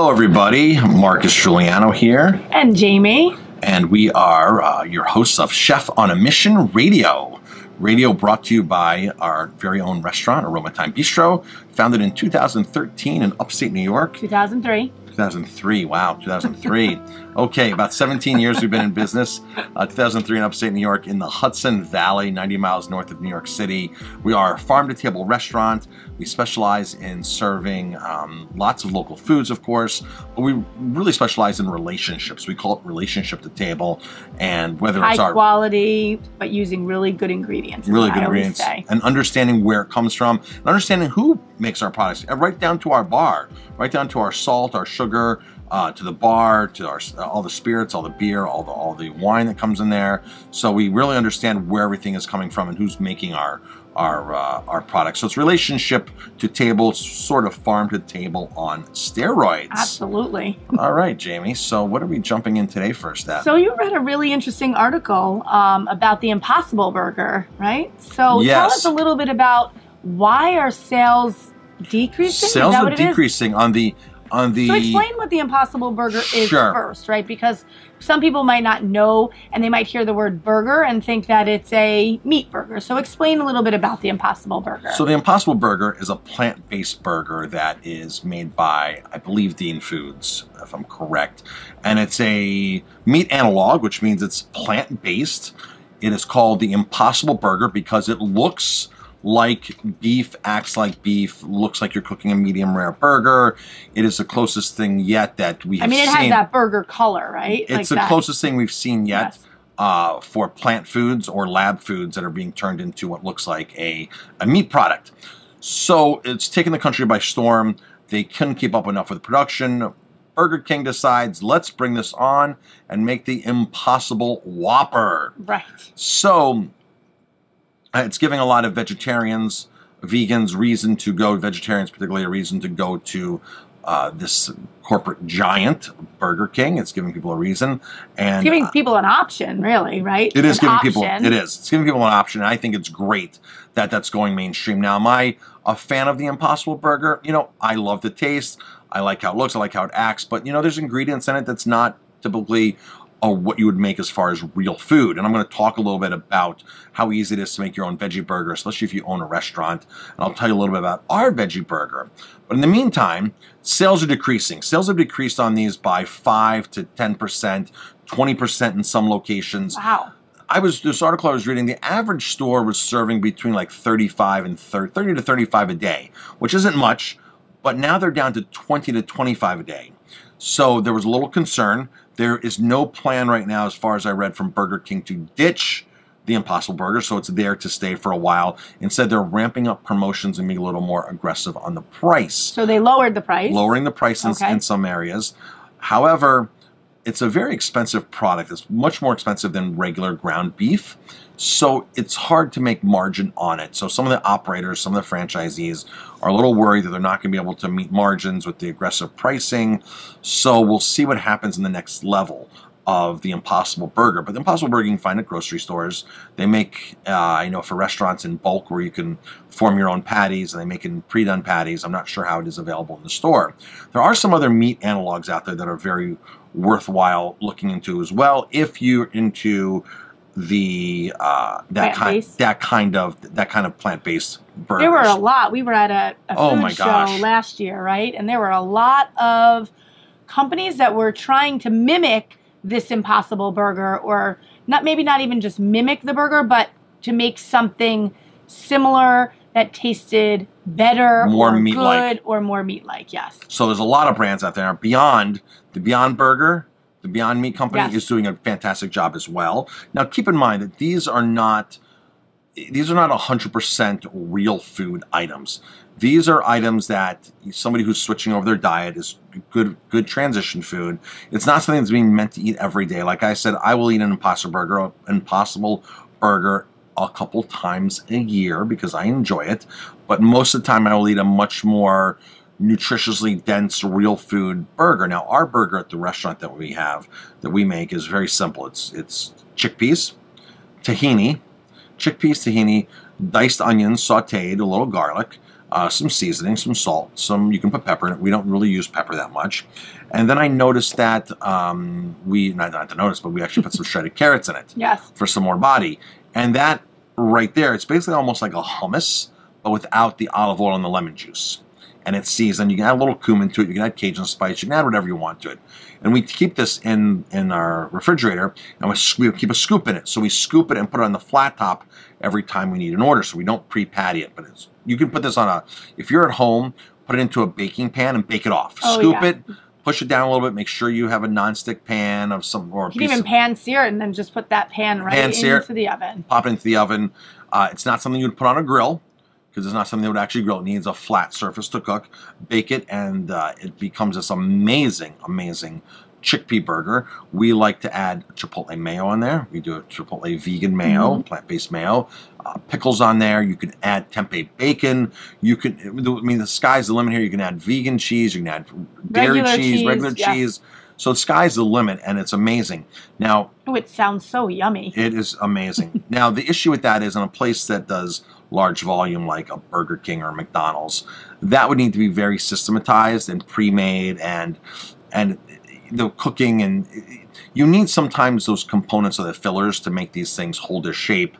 Hello, everybody. Marcus Guiliano here, And Jamie. and we are uh, your hosts of Chef on a Mission Radio. Radio brought to you by our very own restaurant, Aroma Thyme Bistro, founded in 2013 in upstate New York. 2003. 2003. Wow, 2003. okay, about 17 years we've been in business. Uh, 2003 in upstate New York in the Hudson Valley, 90 miles north of New York City. We are a farm to table restaurant. We specialize in serving um, lots of local foods, of course, but we really specialize in relationships. We call it relationship to table, and whether High it's our quality, but using really good ingredients. really good I ingredients and understanding where it comes from and understanding who makes our products right down to our bar right down to our salt our sugar uh, to the bar to our all the spirits all the beer all the all the wine that comes in there so we really understand where everything is coming from and who's making our our uh, our products so it's relationship to table sort of farm to table on steroids Absolutely. all right jamie so what are we jumping in today first at So you read a really interesting article um, about the Impossible Burger, right? So tell us a little bit about why are sales decreasing? Sales are what it is? decreasing on the on the So explain what the Impossible Burger is first, right? Because some people might not know, and they might hear the word burger and think that it's a meat burger. So explain a little bit about the Impossible Burger. So the Impossible Burger is a plant-based burger that is made by, I believe, Dean Foods, if I'm correct, and it's a meat analog, which means it's plant-based. It is called the Impossible Burger because it looks like beef, acts like beef, looks like you're cooking a medium rare burger. It is the closest thing yet that we have seen. I mean, it seen. has that burger color, right? It's Like the that. closest thing we've seen yet Yes. uh, for plant foods or lab foods that are being turned into what looks like a, a meat product. So it's taken the country by storm. They couldn't keep up enough with the production. Burger King decides, let's bring this on and make the impossible Whopper. Right. So it's giving a lot of vegetarians, vegans, reason to go, vegetarians particularly, a reason to go to uh, this corporate giant, Burger King. It's giving people a reason. And It's giving uh, people an option, really, right? it is An giving people it is. It's giving people an option. And I think it's great that that's going mainstream. Now, am I a fan of the Impossible Burger? You know, I love the taste. I like how it looks. I like how it acts. But you know, there's ingredients in it that's not typically uh, what you would make as far as real food. And I'm going to talk a little bit about how easy it is to make your own veggie burger, especially if you own a restaurant. And I'll tell you a little bit about our veggie burger. But in the meantime, sales are decreasing. Sales have decreased on these by 5 to 10%, 20% in some locations. Wow. I was this article I was reading. The average store was serving between like 35 and 30, 30 to 35 a day, which isn't much, but now they're down to 20 to 25 a day. So there was a little concern. There is no plan right now, as far as I read from Burger King, to ditch the Impossible Burger, so it's there to stay for a while. Instead, they're ramping up promotions and being a little more aggressive on the price So they lowered the price. lowering the price in, Okay. in some areas. However, it's a very expensive product. It's much more expensive than regular ground beef. So it's hard to make margin on it. So some of the operators, some of the franchisees are a little worried that they're not going to be able to meet margins with the aggressive pricing. So we'll see what happens in the next level of the Impossible Burger. But the Impossible Burger you can find at grocery stores. They make, uh, I know, for restaurants in bulk where you can form your own patties, and they make in pre-done patties. I'm not sure how it is available in the store. There are some other meat analogs out there that are very worthwhile looking into as well. If you're into the uh, that kind that kind of that kind of plant-based burgers. There were a lot. We were at a, a Oh food my show gosh. last year, right? And there were a lot of companies that were trying to mimic this impossible burger or not maybe not even just mimic the burger, but to make something similar that tasted better More meat-like. or more meat like, yes. So there's a lot of brands out there. Beyond the Beyond Burger, the Beyond Meat Company Yes. is doing a fantastic job as well. Now keep in mind that these are not these are not 100% real food items. These are items that somebody who's switching over their diet is good good transition food. It's not something that's being meant to eat every day. Like I said, I will eat an impossible burger, an impossible burger a couple times a year because I enjoy it. But most of the time I will eat a much more nutritiously dense real food burger. Now our burger at the restaurant that we have that we make is very simple. It's it's chickpeas, tahini, chickpeas, tahini, diced onions, sauteed, a little garlic, uh, some seasoning, some salt, some you can put pepper in it. We don't really use pepper that much. And then I noticed that um, we not not to notice, but we actually put some shredded carrots in it Yes. for some more body. And that right there, it's basically almost like a hummus, but without the olive oil and the lemon juice. And it's seasoned. You can add a little cumin to it. You can add Cajun spice. You can add whatever you want to it. And we keep this in in our refrigerator, and we, keep a scoop in it. So we scoop it and put it on the flat top every time we need an order. So we don't pre-patty it. But it's you can put this on a. If you're at home, put it into a baking pan and bake it off. Oh, scoop yeah. it, push it down a little bit. Make sure you have a non-stick pan of some or You can even pan sear it and then just put that pan right Pan sear into the oven. pop it into the oven. Uh, it's not something you'd put on a grill because it's not something that would actually grill. It needs a flat surface to cook. Bake it, and uh, it becomes this amazing, amazing chickpea burger. We like to add chipotle mayo on there. We do a chipotle vegan mayo, Mhm. plant-based mayo. Uh, pickles on there. You can add tempeh bacon. You can. I mean, the sky's the limit here. You can add vegan cheese. You can add dairy Regular cheese, cheese, regular yes. cheese. So the sky's the limit, and it's amazing. Now, Oh, it sounds so yummy. it is amazing. now, the issue with that is in a place that does large volume like a Burger King or McDonald's, that would need to be very systematized and pre-made and and the cooking and you need sometimes those components of the fillers to make these things hold their shape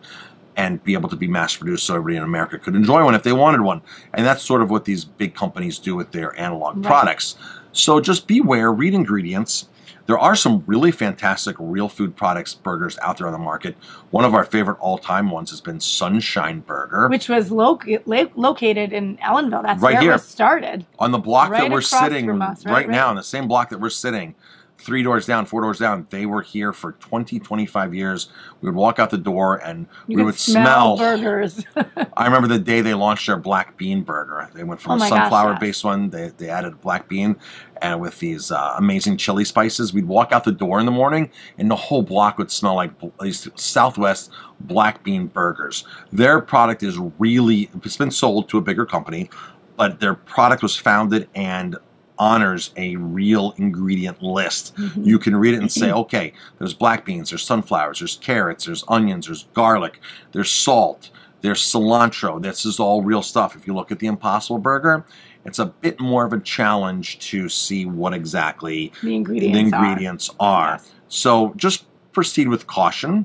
and be able to be mass produced so everybody in America could enjoy one if they wanted one. And that's sort of what these big companies do with their analog Right. products. So just beware, read ingredients. There are some really fantastic real food products burgers out there on the market. One of our favorite all-time ones has been Sunshine Burger Which was loc- lo- located in Ellenville. That's Right where here. it was started. on the block that we're sitting us, right, right, now, right. on the same block that we're sitting, three doors down, four doors down. They were here for 20, 25 years. We would walk out the door and You we would smell, smell. burgers. I remember the day they launched their black bean burger. They went from Oh a gosh, sunflower yes. based one. They, they added black bean and with these uh, amazing chili spices. We'd walk out the door in the morning and the whole block would smell like these Southwest black bean burgers. Their product is really, it's been sold to a bigger company, but their product was founded and honors a real ingredient list. Mhm. You can read it and say, okay, there's black beans, there's sunflowers, there's carrots, there's onions, there's garlic, there's salt, there's cilantro. This is all real stuff. If you look at the Impossible Burger, it's a bit more of a challenge to see what exactly the ingredients. the ingredients are. Yes. So just proceed with caution.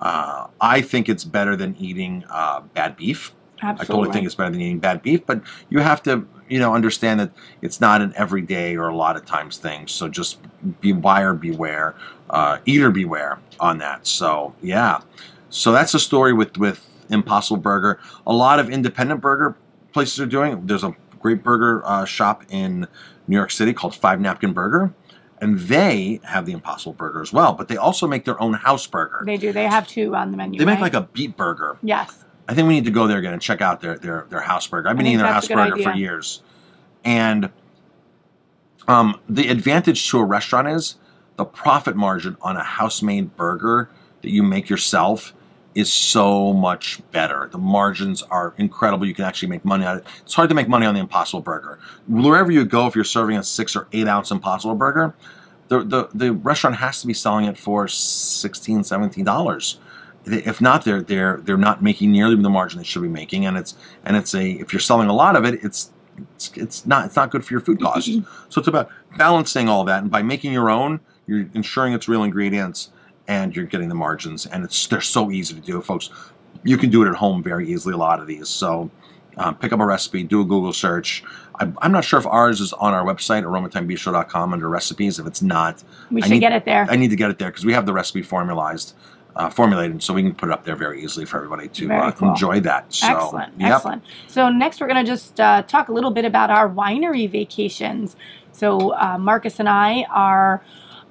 Uh, I think it's better than eating uh, bad beef. I totally think it's better than eating bad beef, but you have to, you know, understand that it's not an everyday or a lot of times thing. So just be buyer beware, uh, eater beware on that. So yeah, so that's the story with with Impossible Burger. A lot of independent burger places are doing. There's a great burger uh, shop in New York City called Five Napkin Burger, and they have the Impossible Burger as well. But they also make their own house burger. They do. They have two on the menu. They make right? like a beet burger. Yes. I think we need to go there again and check out their their, their house burger. I've been eating their house burger for years, and um, the advantage to a restaurant is the profit margin on a house made burger that you make yourself is so much better. The margins are incredible. You can actually make money on it. It's hard to make money on the Impossible Burger. Wherever you go, if you're serving a six or eight ounce Impossible Burger, the, the, the restaurant has to be selling it for $16, $17 if not they're they're they're not making nearly the margin they should be making and it's and it's a if you're selling a lot of it it's it's, it's not it's not good for your food cost so it's about balancing all that and by making your own you're ensuring it's real ingredients and you're getting the margins and it's they're so easy to do folks. You can do it at home very easily a lot of these. So um, pick up a recipe do a google search. I'm not sure if ours is on our website aromathymebistro.com under recipes. If it's not We I should need- get it there. I need to get it there because we have the recipe formalized, uh, formulated, so we can put it up there very easily for everybody to uh, cool. enjoy that. So, excellent, yep. excellent. So next, we're going to just uh, talk a little bit about our winery vacations. So uh, Marcus and I are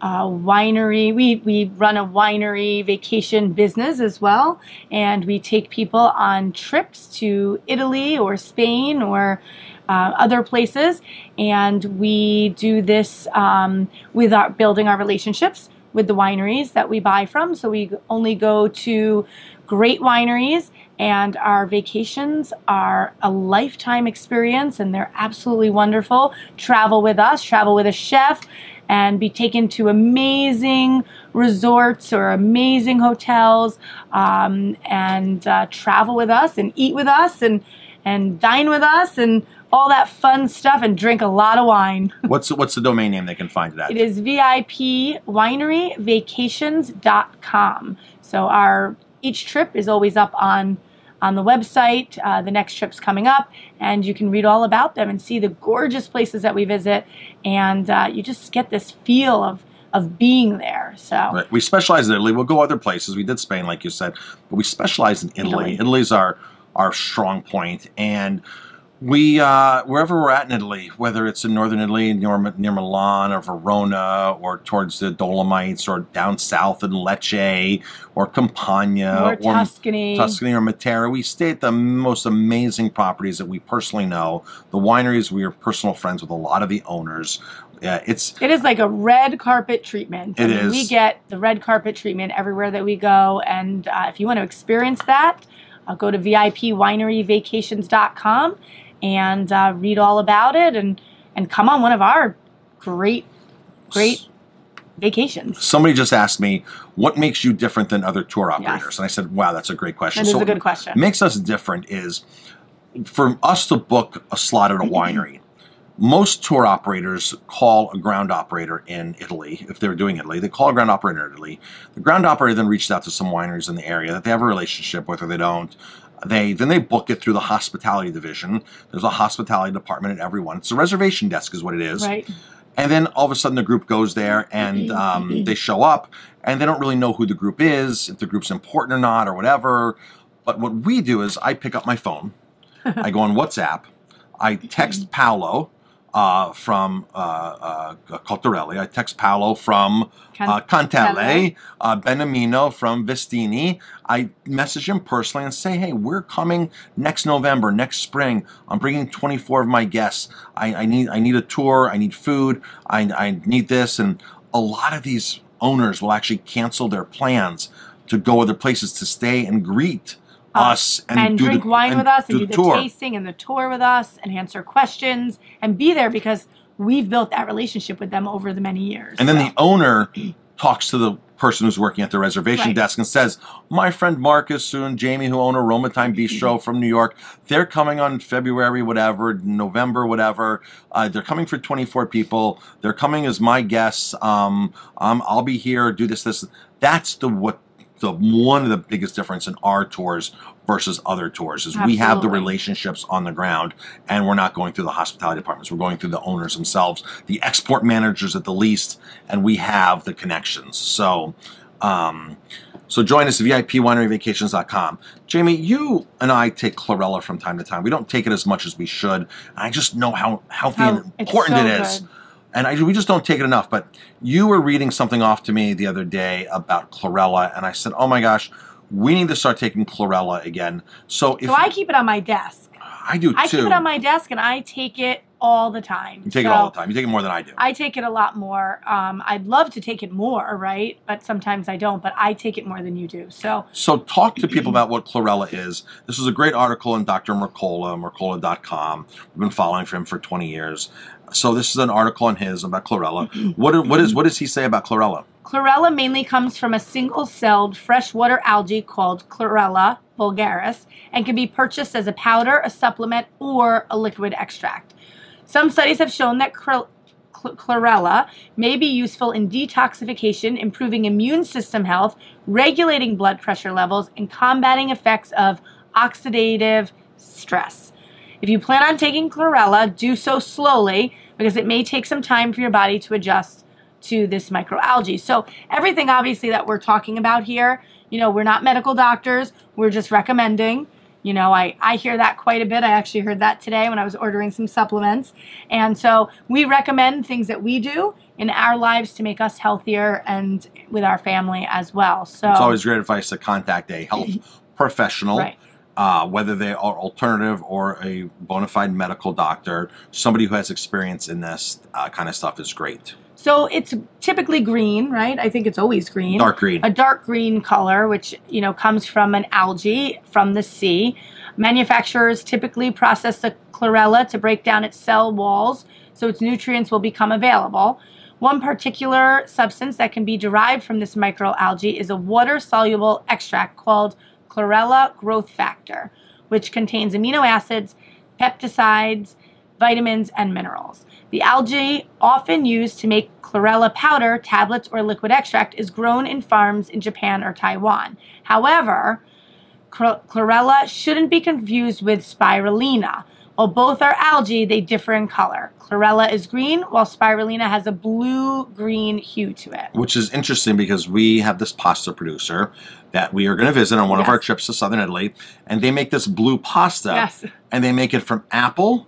uh, winery. We we run a winery vacation business as well, and we take people on trips to Italy or Spain or. Uh, other places, and we do this um, with our building our relationships with the wineries that we buy from. So we only go to great wineries and our vacations are a lifetime experience and they're absolutely wonderful. Travel with us, travel with a chef, and be taken to amazing resorts or amazing hotels um, and uh, travel with us and eat with us and and dine with us and all that fun stuff and drink a lot of wine. What's what's the domain name they can find it at? It is VIPwineryvacations.com. So our each trip is always up on on the website. Uh, the next trip's coming up, and you can read all about them and see the gorgeous places that we visit, and uh, you just get this feel of of being there. So Right. We specialize in Italy. We'll go other places. We did Spain, like you said, but we specialize in Italy. Italy. Italy's our our strong point, and we uh, wherever we're at in Italy, whether it's in northern Italy near, near Milan or Verona, or towards the Dolomites, or down south in Lecce, or Campania, or Tuscany. Tuscany or Matera. We stay at the most amazing properties that we personally know. The wineries, we are personal friends with a lot of the owners. Yeah, it's It is like a red carpet treatment. It I mean, We get the red carpet treatment everywhere that we go. And uh, if you want to experience that, uh, go to VIPwineryvacations.com and uh, read all about it and, and come on one of our great, great vacations. somebody just asked me what makes you different than other tour operators Yes. and i said wow that's a great question That is So a good question. what makes us different is for us to book a slot at a winery most tour operators call a ground operator in italy if they're doing italy they call a ground operator in italy the ground operator then reaches out to some wineries in the area that they have a relationship with or they don't they then they book it through the hospitality division. There's a hospitality department at everyone. it's a reservation desk is what it is. Right. and then all of a sudden the group goes there and um, they show up and they don't really know who the group is, if the group's important or not, or whatever. But what we do is I pick up my phone, I go on WhatsApp, I text Paolo uh, from uh, uh, Cottarelli, I text Paolo from uh, Cantelle, uh, Benamino from Vestini. I message him personally and say, hey, we're coming next November, next spring. I'm bringing 24 of my guests. I, I need I need a tour. I need food. I, I need this. And a lot of these owners will actually cancel their plans to go other places to stay and greet us and, and, do drink the, wine with us and do the tour. tasting and the tour with us and answer questions and be there because we've built that relationship with them over the many years. And then So- the owner talks to the person who's working at the reservation Right. desk and says, My friend Marcus and Jamie, who own Aroma Thyme Bistro from New York, they're coming on February, whatever, November, whatever. Uh, they're coming for 24 people. They're coming as my guests. Um, um, I'll be here, do this, this. That's the what the one of the biggest difference in our tours versus other tours is we have the relationships on the ground and we're not going through the hospitality departments. We're going through the owners themselves the export managers at the least and we have the connections. So um, so join us at vipwineryvacations.com jamie you and i take chlorella from time to time. We don't take it as much as we should. I just know how healthy How- and important so it is. good. And I, we just don't take it enough. But you were reading something off to me the other day about chlorella, and I said, "Oh my gosh, we need to start taking chlorella again." So if So I keep it on my desk. I do I too, keep it on my desk and I take it all the time. you take it all the time. You take it more than I do. I take it a lot more. Um, I'd love to take it more, right? But sometimes I don't. But I take it more than you do. So So talk to people about what chlorella is. This is a great article in Dr. Mercola, Mercola.com. We've been following for him for 20 years. So this is an article on his about chlorella. What what is what does he say about chlorella? Chlorella mainly comes from a single-celled freshwater algae called Chlorella vulgaris and can be purchased as a powder, a supplement, or a liquid extract. Some studies have shown that chl- chl- chlorella may be useful in detoxification, improving immune system health, regulating blood pressure levels, and combating effects of oxidative stress. If you plan on taking chlorella, do so slowly because it may take some time for your body to adjust to this microalgae. So everything obviously that we're talking about here, you know, we're not medical doctors, we're just recommending. You know, I, I hear that quite a bit. I actually heard that today when I was ordering some supplements. And so we recommend things that we do in our lives to make us healthier and with our family as well. So It's always great advice to contact a health professional. right. Uh, whether they are alternative or a bona fide medical doctor, somebody who has experience in this uh, kind of stuff is great. So it's typically green, right? I think it's always green. Dark green. a dark green color, which you know comes from an algae from the sea. Manufacturers typically process the chlorella to break down its cell walls so its nutrients will become available. One particular substance that can be derived from this microalgae is a water soluble extract called chlorella growth factor. which contains amino acids, peptides, vitamins, and minerals. The algae, often used to make chlorella powder, tablets, or liquid extract, is grown in farms in Japan or Taiwan. However, chlorella shouldn't be confused with spirulina. While both are algae, they differ in color. Chlorella is green, while spirulina has a blue-green hue to it. Which is interesting because we have this pasta producer that we are going to visit on one Yes. of our trips to southern Italy, and they make this blue pasta, Yes. and they make it from apple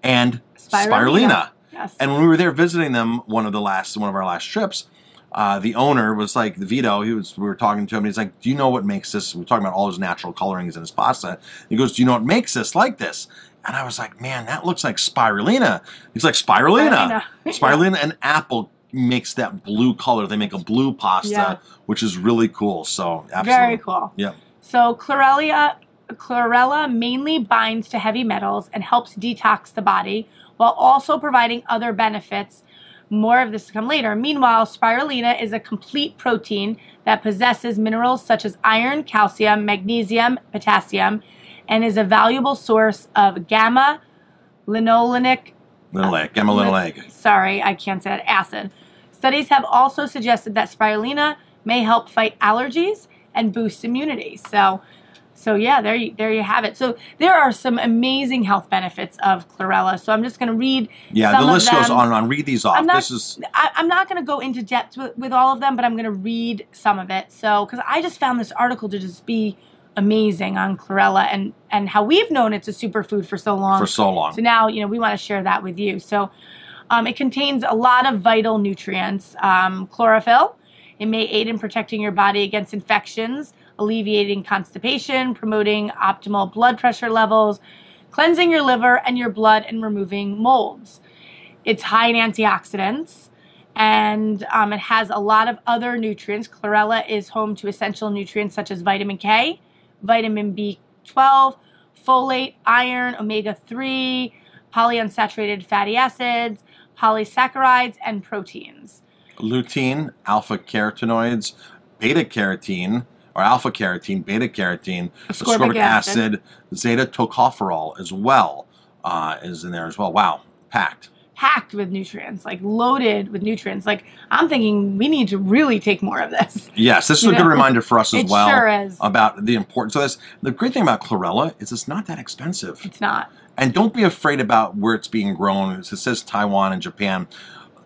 and Spirulina. spirulina. Yes. And when we were there visiting them, one of the last, one of our last trips, uh, the owner was like Vito. He was. We were talking to him. And he's like, "Do you know what makes this?" We're talking about all his natural colorings in his pasta. He goes, "Do you know what makes this like this?" And I was like, "Man, that looks like spirulina." He's like, "Spirulina, Spirulina. spirulina, and apple makes that blue color. They make a blue pasta, Yeah. which is really cool." So absolutely, Very cool. Yep. So chlorella, chlorella mainly binds to heavy metals and helps detox the body while also providing other benefits. More of this to come later. Meanwhile, spirulina is a complete protein that possesses minerals such as iron, calcium, magnesium, potassium, and is a valuable source of gamma linolenic Little egg, gamma little Lin- egg. Sorry, I can't say that. Acid. Studies have also suggested that spirulina may help fight allergies and boost immunity. So, so yeah, there you, there you have it. So there are some amazing health benefits of chlorella. So I'm just going to read. Yeah, some the of list goes on and on. Read these off. I'm not- this is I, I'm not going to go into depth with, with all of them, but I'm going to read some of it. So, because I just found this article to just be amazing on chlorella and and how we've known it's a superfood for so long. for so long. So now, you know, we want to share that with you. So um, it contains a lot of vital nutrients. Um, chlorophyll. It may aid in protecting your body against infections, alleviating constipation, promoting optimal blood pressure levels, cleansing your liver and your blood, and removing molds. It's high in antioxidants and um, it has a lot of other nutrients. Chlorella is home to essential nutrients such as vitamin K, vitamin B12, folate, iron, omega 3, polyunsaturated fatty acids, polysaccharides, and proteins. lutein, alpha carotenoids, beta carotene, or alpha carotene, beta carotene, Ascorbic acid. acid, zeta tocopherol as well uh, is in there as well. Wow, packed. Packed with nutrients, like loaded with nutrients. Like, I'm thinking we need to really take more of this. Yes, this is You a good reminder for us as it well sure is. about the importance of this. The great thing about chlorella is it's not that expensive. It's not. And don't be afraid about where it's being grown. It says Taiwan and Japan.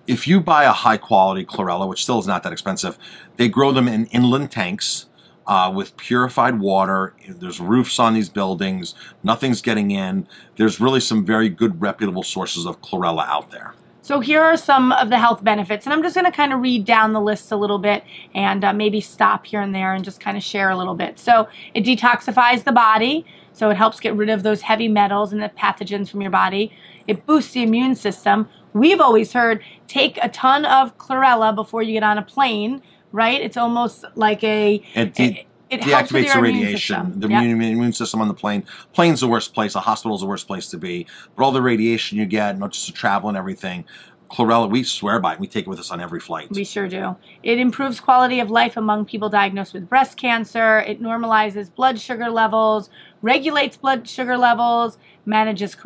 If you buy a high quality chlorella, which still is not that expensive, they grow them in inland tanks uh, with purified water. There's roofs on these buildings. Nothing's getting in. There's really some very good, reputable sources of chlorella out there. So here are some of the health benefits, and I'm just going to kind of read down the list a little bit and uh, maybe stop here and there and just kind of share a little bit. So it detoxifies the body, so it helps get rid of those heavy metals and the pathogens from your body. It boosts the immune system. We've always heard take a ton of chlorella before you get on a plane, right? It's almost like a It it, it deactivates the radiation. The Yep. immune, system on the plane. Plane's the worst place. A hospital's the worst place to be. But all the radiation you get, not just the travel and everything. Chlorella, we swear by it. We take it with us on every flight. We sure do. It improves quality of life among people diagnosed with breast cancer. It normalizes blood sugar levels, regulates blood sugar levels, manages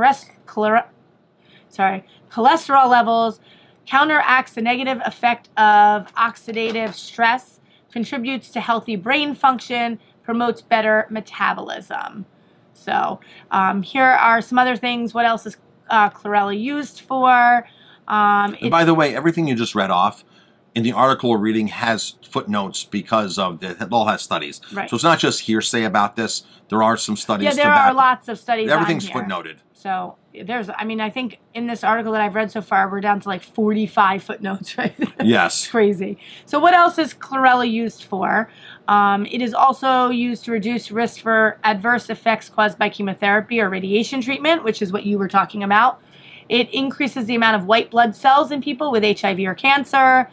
sorry, cholesterol levels, counteracts the negative effect of oxidative stress, contributes to healthy brain function, promotes better metabolism. So um, here are some other things. What else is uh, chlorella used for? Um, And by the way, everything you just read off in the article we're reading has footnotes because of the, it all has studies. Right. So it's not just hearsay about this. There are some studies yeah, there are lots of studies. Everything's footnoted. So there's, I mean, I think in this article that I've read so far, we're down to like 45 footnotes, right? Yes. crazy. So what else is chlorella used for? Um, it is also used to reduce risk for adverse effects caused by chemotherapy or radiation treatment, which is what you were talking about. It increases the amount of white blood cells in people with HIV or cancer.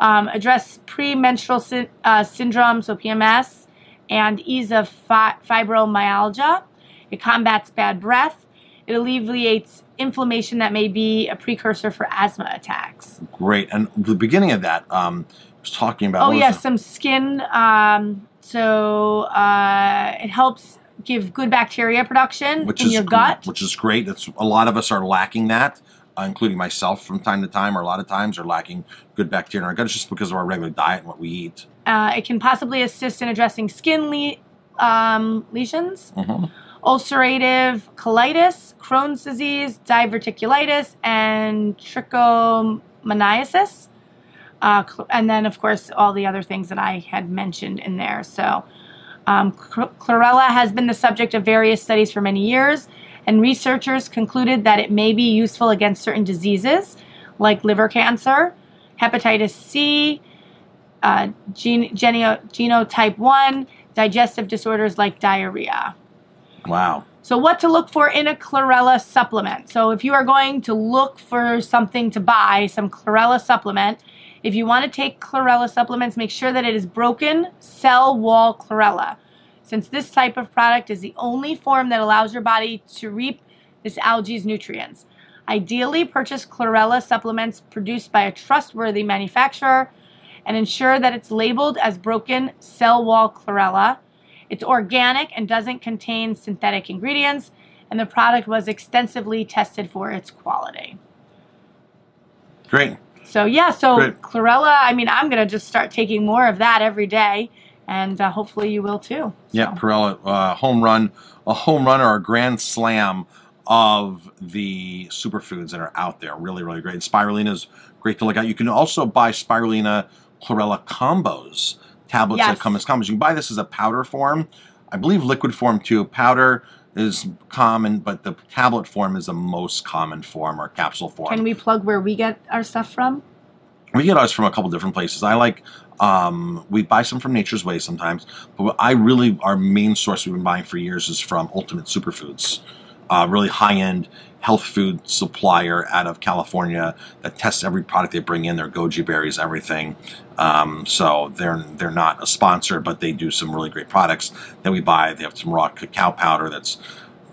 Um, address premenstrual sy- uh, syndrome, so PMS, and ease of fi- fibromyalgia. It combats bad breath. It alleviates inflammation that may be a precursor for asthma attacks. Great. And the beginning of that um, was talking about. Oh yes, it? some skin. Um, so uh, it helps give good bacteria production which in is your gut. which is great. It's a lot of us are lacking that, uh, including myself from time to time, or a lot of times are lacking good bacteria in our gut. It's just because of our regular diet and what we eat. Uh, it can possibly assist in addressing skin le- um, lesions, Mhm. Ulcerative colitis, Crohn's disease, diverticulitis, and trichomoniasis. Uh, and then, of course, all the other things that I had mentioned in there. So, um, chlorella has been the subject of various studies for many years, and researchers concluded that it may be useful against certain diseases like liver cancer, hepatitis C, uh, gen- genio- genotype 1, digestive disorders like diarrhea. Wow. So, what to look for in a chlorella supplement? So, if you are going to look for something to buy, some chlorella supplement, if you want to take chlorella supplements, make sure that it is broken cell wall chlorella. Since this type of product is the only form that allows your body to reap this algae's nutrients. Ideally, purchase chlorella supplements produced by a trustworthy manufacturer and ensure that it's labeled as broken cell wall chlorella. It's organic and doesn't contain synthetic ingredients, and the product was extensively tested for its quality. Great. So, yeah, so Great. chlorella, I mean, I'm going to just start taking more of that every day, and uh, hopefully you will too. Yeah, So, Perella, uh, home run, a home run or a grand slam of the superfoods that are out there. Really, really great. Spirulina is great to look at. You can also buy spirulina chlorella combos, tablets that come as combos. You can buy this as a powder form. I believe liquid form too. Powder is common, but the tablet form is the most common form or capsule form. Can we plug where we get our stuff from? We get ours from a couple different places. I like um, we buy some from Nature's Way sometimes, but what I really our main source we've been buying for years is from Ultimate Superfoods, uh, really high end health food supplier out of California that tests every product they bring in. Their goji berries, everything. Um, so they're they're not a sponsor, but they do some really great products that we buy. They have some raw cacao powder that's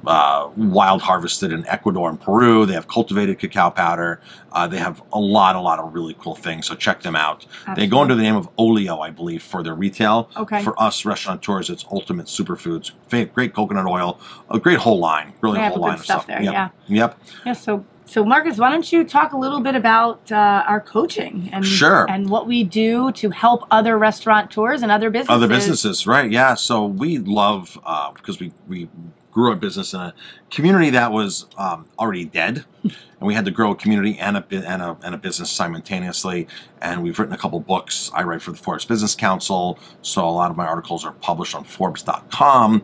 uh, wild harvested in Ecuador and Peru. They have cultivated cacao powder. Uh, they have a lot, a lot of really cool things. So check them out. They go under the name of Ojio, I believe, for their retail. Okay. For us restaurateurs, it's Ultimate Superfoods. Great coconut oil, a great whole line, really They whole line of stuff stuff. there, Yep. yeah. Yep. Yeah, so so Marcus, why don't you talk a little bit about uh, our coaching and Sure. and what we do to help other restaurateurs and other businesses? Other businesses, right? Yeah. So we love uh, because we we grew a business in a community that was um, already dead, and we had to grow a community and a, and a and a business simultaneously. And we've written a couple books. I write for the Forbes Business Council, so a lot of my articles are published on Forbes.com.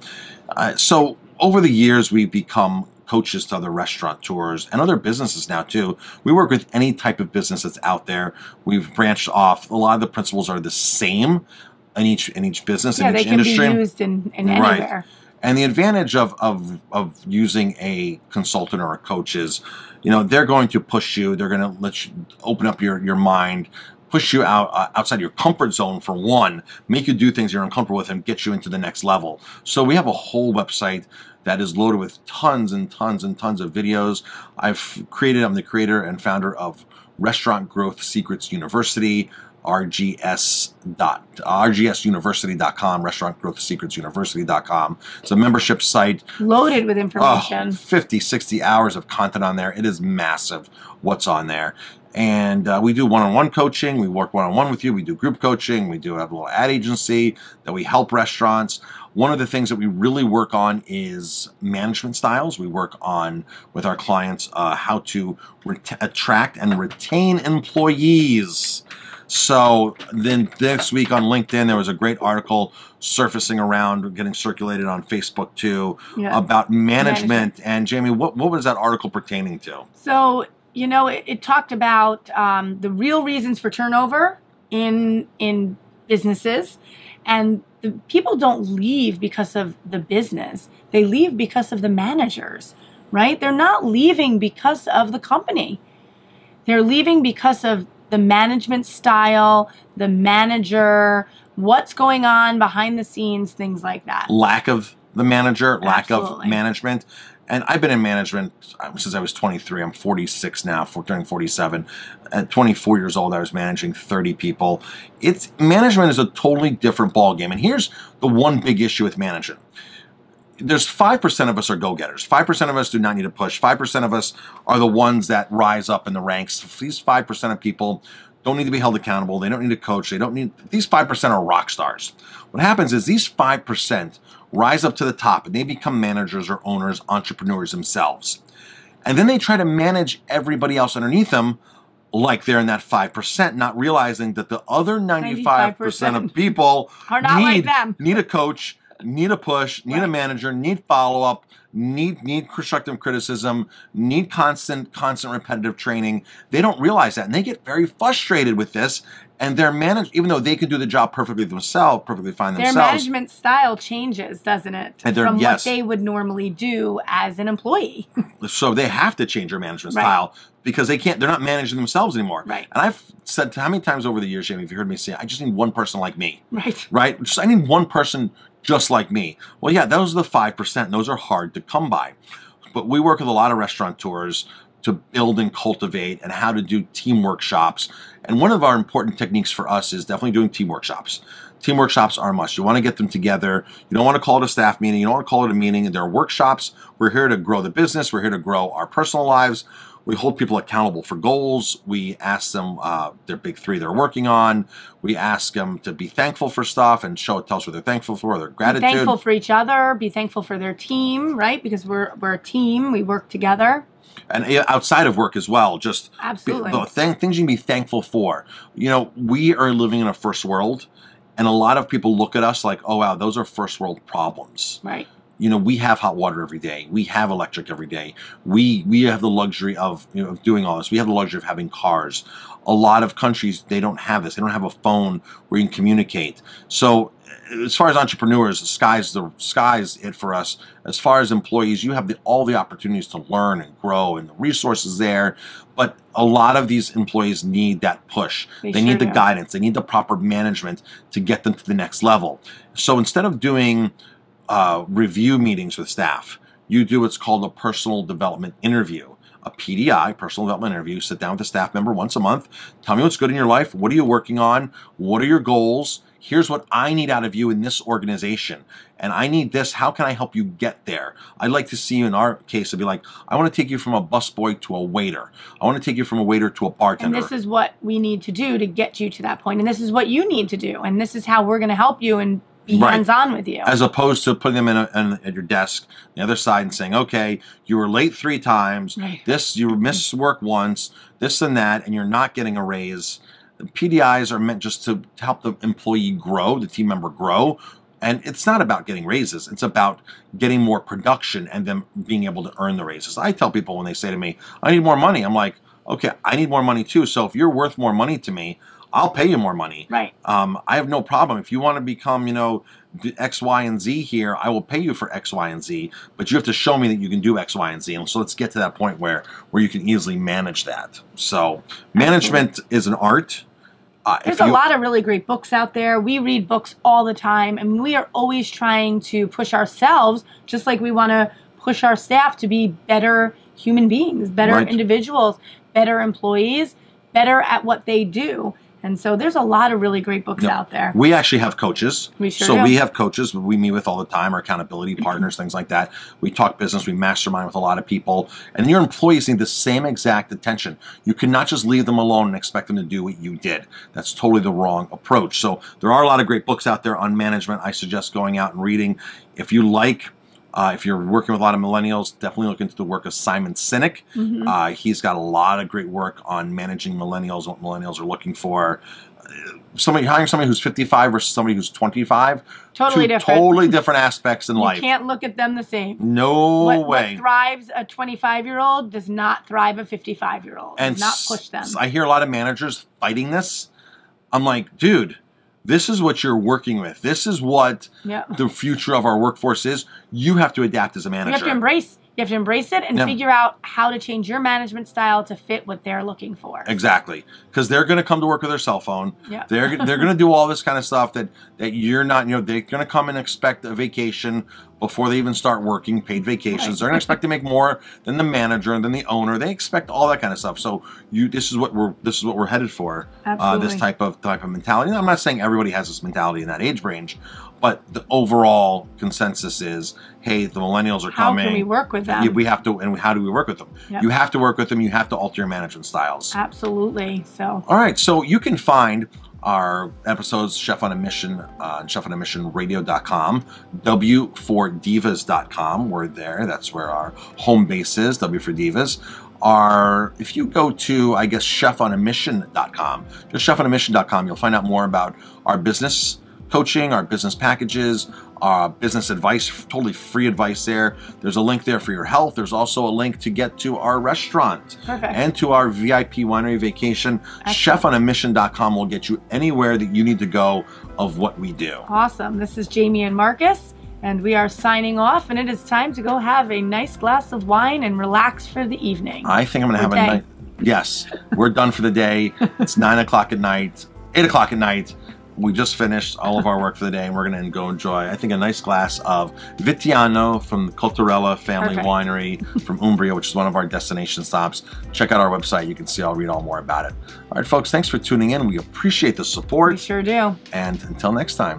Uh, so over the years, we've become coaches to other restaurateurs and other businesses now too. We work with any type of business that's out there. We've branched off. A lot of the principles are the same in each in each business Yeah, in they each can industry. be used in, in Right. anywhere. And the advantage of, of of using a consultant or a coach is, you know, they're going to push you. They're going to let you open up your your mind, push you out uh, outside your comfort zone for one, make you do things you're uncomfortable with, and get you into the next level. So we have a whole website that is loaded with tons and tons and tons of videos. I've created. I'm the creator and founder of Restaurant Growth Secrets University. RGS dot rgsuniversity.com restaurant growth secrets university.com it's a membership site Loaded with Oh, information. 50, 60 hours of content on there. It is massive what's on there. And uh, we do one on one coaching. We work one on one with you. We do group coaching. We do have a little ad agency that we help restaurants. One of the things that we really work on is management styles. We work on with our clients uh, how to ret- attract and retain employees. So then this week on LinkedIn, there was a great article surfacing around, getting circulated on Facebook too, Yeah. about management. And Jamie, what, what was that article pertaining to? So you know, it, it talked about um, the real reasons for turnover in in businesses, and the people don't leave because of the business; they leave because of the managers. Right? They're not leaving because of the company. They're leaving because of the management style, the manager, what's going on behind the scenes, things like that. Lack of the manager, lack Absolutely. of management. And I've been in management uh, since I was 23. I'm 46 now, for turning 47. At 24 years old, I was managing 30 people. It's management is a totally different ballgame. And here's the one big issue with management. There's 5% of us are go-getters. 5% of us do not need to push. 5% of us are the ones that rise up in the ranks. These 5% of people don't need to be held accountable. They don't need a coach. They don't need these 5% are rock stars. What happens is these 5% rise up to the top and they become managers or owners entrepreneurs themselves. And then they try to manage everybody else underneath them like they're in that 5%, not realizing that the other 95%, 95%. of people are not need, like them. need a coach, need a push, need right. a manager, need follow up, need need constructive criticism, need constant constant repetitive training. They don't realize that and they get very frustrated with this and their manage even though they can do the job perfectly themselves, perfectly fine themselves. Their management style changes, doesn't it? from yes. what they would normally do as an employee. so they have to change their management right. style because they can't they're not managing themselves anymore. Right. And I've said how many times over the years, Jamie, if you heard me say, I just need one person like me. Right. Right? Just I need one person just like me. Well, yeah, those are the 5%. Those are hard to come by. But we work with a lot of restaurateurs to build and cultivate and how to do team workshops. And one of our important techniques for us is definitely doing team workshops. Team workshops are a must. You want to get them together. You don't want to call it a staff meeting. You don't want to call it a meeting. They're workshops. We're here to grow the business. We're here to grow our personal lives. We hold people accountable for goals. We ask them uh, their big three they're working on. We ask them to be thankful for stuff and show it, tell us what they're thankful for, their gratitude. Be thankful for each other. Be thankful for their team, right? Because we're we're a team. We work together and outside of work as well. Just absolutely the things you can be thankful for. You know, we are living in a first world, and a lot of people look at us like, "Oh wow, those are first world problems." Right you know we have hot water every day. We have electric every day. We we have the luxury of you know of doing all this. We have the luxury of having cars. A lot of countries they don't have this. They don't have a phone where you can communicate. So as far as entrepreneurs the sky's the sky's it for us. As far as employees you have the, all the opportunities to learn and grow and the resources there. But a lot of these employees need that push. They, they sure need the do. guidance. They need the proper management to get them to the next level. So instead of doing uh, review meetings with staff. You do what's called a personal development interview, a PDI, personal development interview. Sit down with a staff member once a month. Tell me what's good in your life. What are you working on? What are your goals? Here's what I need out of you in this organization. And I need this. How can I help you get there? I'd like to see you in our case to be like, I want to take you from a busboy to a waiter. I want to take you from a waiter to a bartender. And this is what we need to do to get you to that point. And this is what you need to do. And this is how we're going to help you and be right. hands on with you. As opposed to putting them in, a, in, at your desk, the other side, and saying, "Okay, you were late three times. Right. This you missed work once. This and that, and you're not getting a raise." The PDIs are meant just to, to help the employee grow, the team member grow. And it's not about getting raises. It's about getting more production and them being able to earn the raises. I tell people when they say to me, I need more money, I'm like, okay, I need more money too. So if you're worth more money to me, I'll pay you more money. Right. Um, I have no problem. If you want to become, you know, X, Y, and Z here, I will pay you for X, Y, and Z. But you have to show me that you can do X, Y, and Z. And so let's get to that point where where you can easily manage that. So management Absolutely. is an art. Uh, There's you, a lot of really great books out there. We read books all the time, and we are always trying to push ourselves, just like we want to push our staff to be better human beings, better right. individuals, better employees, better at what they do. And so there's a lot of really great books out there. We actually have coaches. We sure so do. we have coaches we meet with all the time, our accountability partners, things like that. We talk business, we mastermind with a lot of people. And your employees need the same exact attention. You cannot just leave them alone and expect them to do what you did. That's totally the wrong approach. So there are a lot of great books out there on management. I suggest going out and reading. If you like uh, if you're working with a lot of millennials, definitely look into the work of Simon Sinek. Mm-hmm. Uh, he's got a lot of great work on managing millennials, what millennials are looking for. Uh, somebody hiring somebody who's 55 versus somebody who's 25. Totally different. Totally different aspects in you life. You can't look at them the same. No what, way. What thrives a 25 year old does not thrive a 55 year old. And does not push them. I hear a lot of managers fighting this. I'm like, dude this is what you're working with. This is what the future of our workforce is. You have to adapt as a manager. You have to embrace. You have to embrace it and figure out how to change your management style to fit what they're looking for. Exactly, because they're going to come to work with their cell phone. Yeah. They're they're going to do all this kind of stuff that that you're not. You know, they're going to come and expect a vacation before they even start working, paid vacations. Right. They're gonna expect to make more than the manager and than the owner. They expect all that kind of stuff. So you, this is what we're this is what we're headed for. Uh, Absolutely. this type of type of mentality. And I'm not saying everybody has this mentality in that age range, but the overall consensus is, hey, the millennials are How coming. How can we work with them? We have to, and how do we work with them? Yep. You have to work with them. You have to alter your management styles. Absolutely. So All right, so you can find our episodes, Chef on a Mission, uh, on a Mission Radio.com, W4Divas.com. We're there. That's where our home base is, W for Divas. Our, if you go to, I guess, chef on a chefonamission.com, just chefonamission.com, you'll find out more about our business coaching, our business packages, our business advice, totally free advice there. There's a link there for your health. There's also a link to get to our restaurant Perfect. and to our VIP winery vacation. Chefonamission.com will get you anywhere that you need to go of what we do. awesome. This is Jamie and Marcus, and we are signing off. And it is time to go have a nice glass of wine and relax for the evening. I think I'm going to have a Okay. night. Yes, we're done for the day. It's nine o'clock at night, eight o'clock at night. We just finished all of our work for the day, and we're going to go enjoy, I think, a nice glass of Vitiano from the Cotarella Family Perfect. Winery from Umbria, which is one of our destination stops. Check out our website. You can see, I'll read all more about it. All right, folks, thanks for tuning in. We appreciate the support. we sure do. And until next time.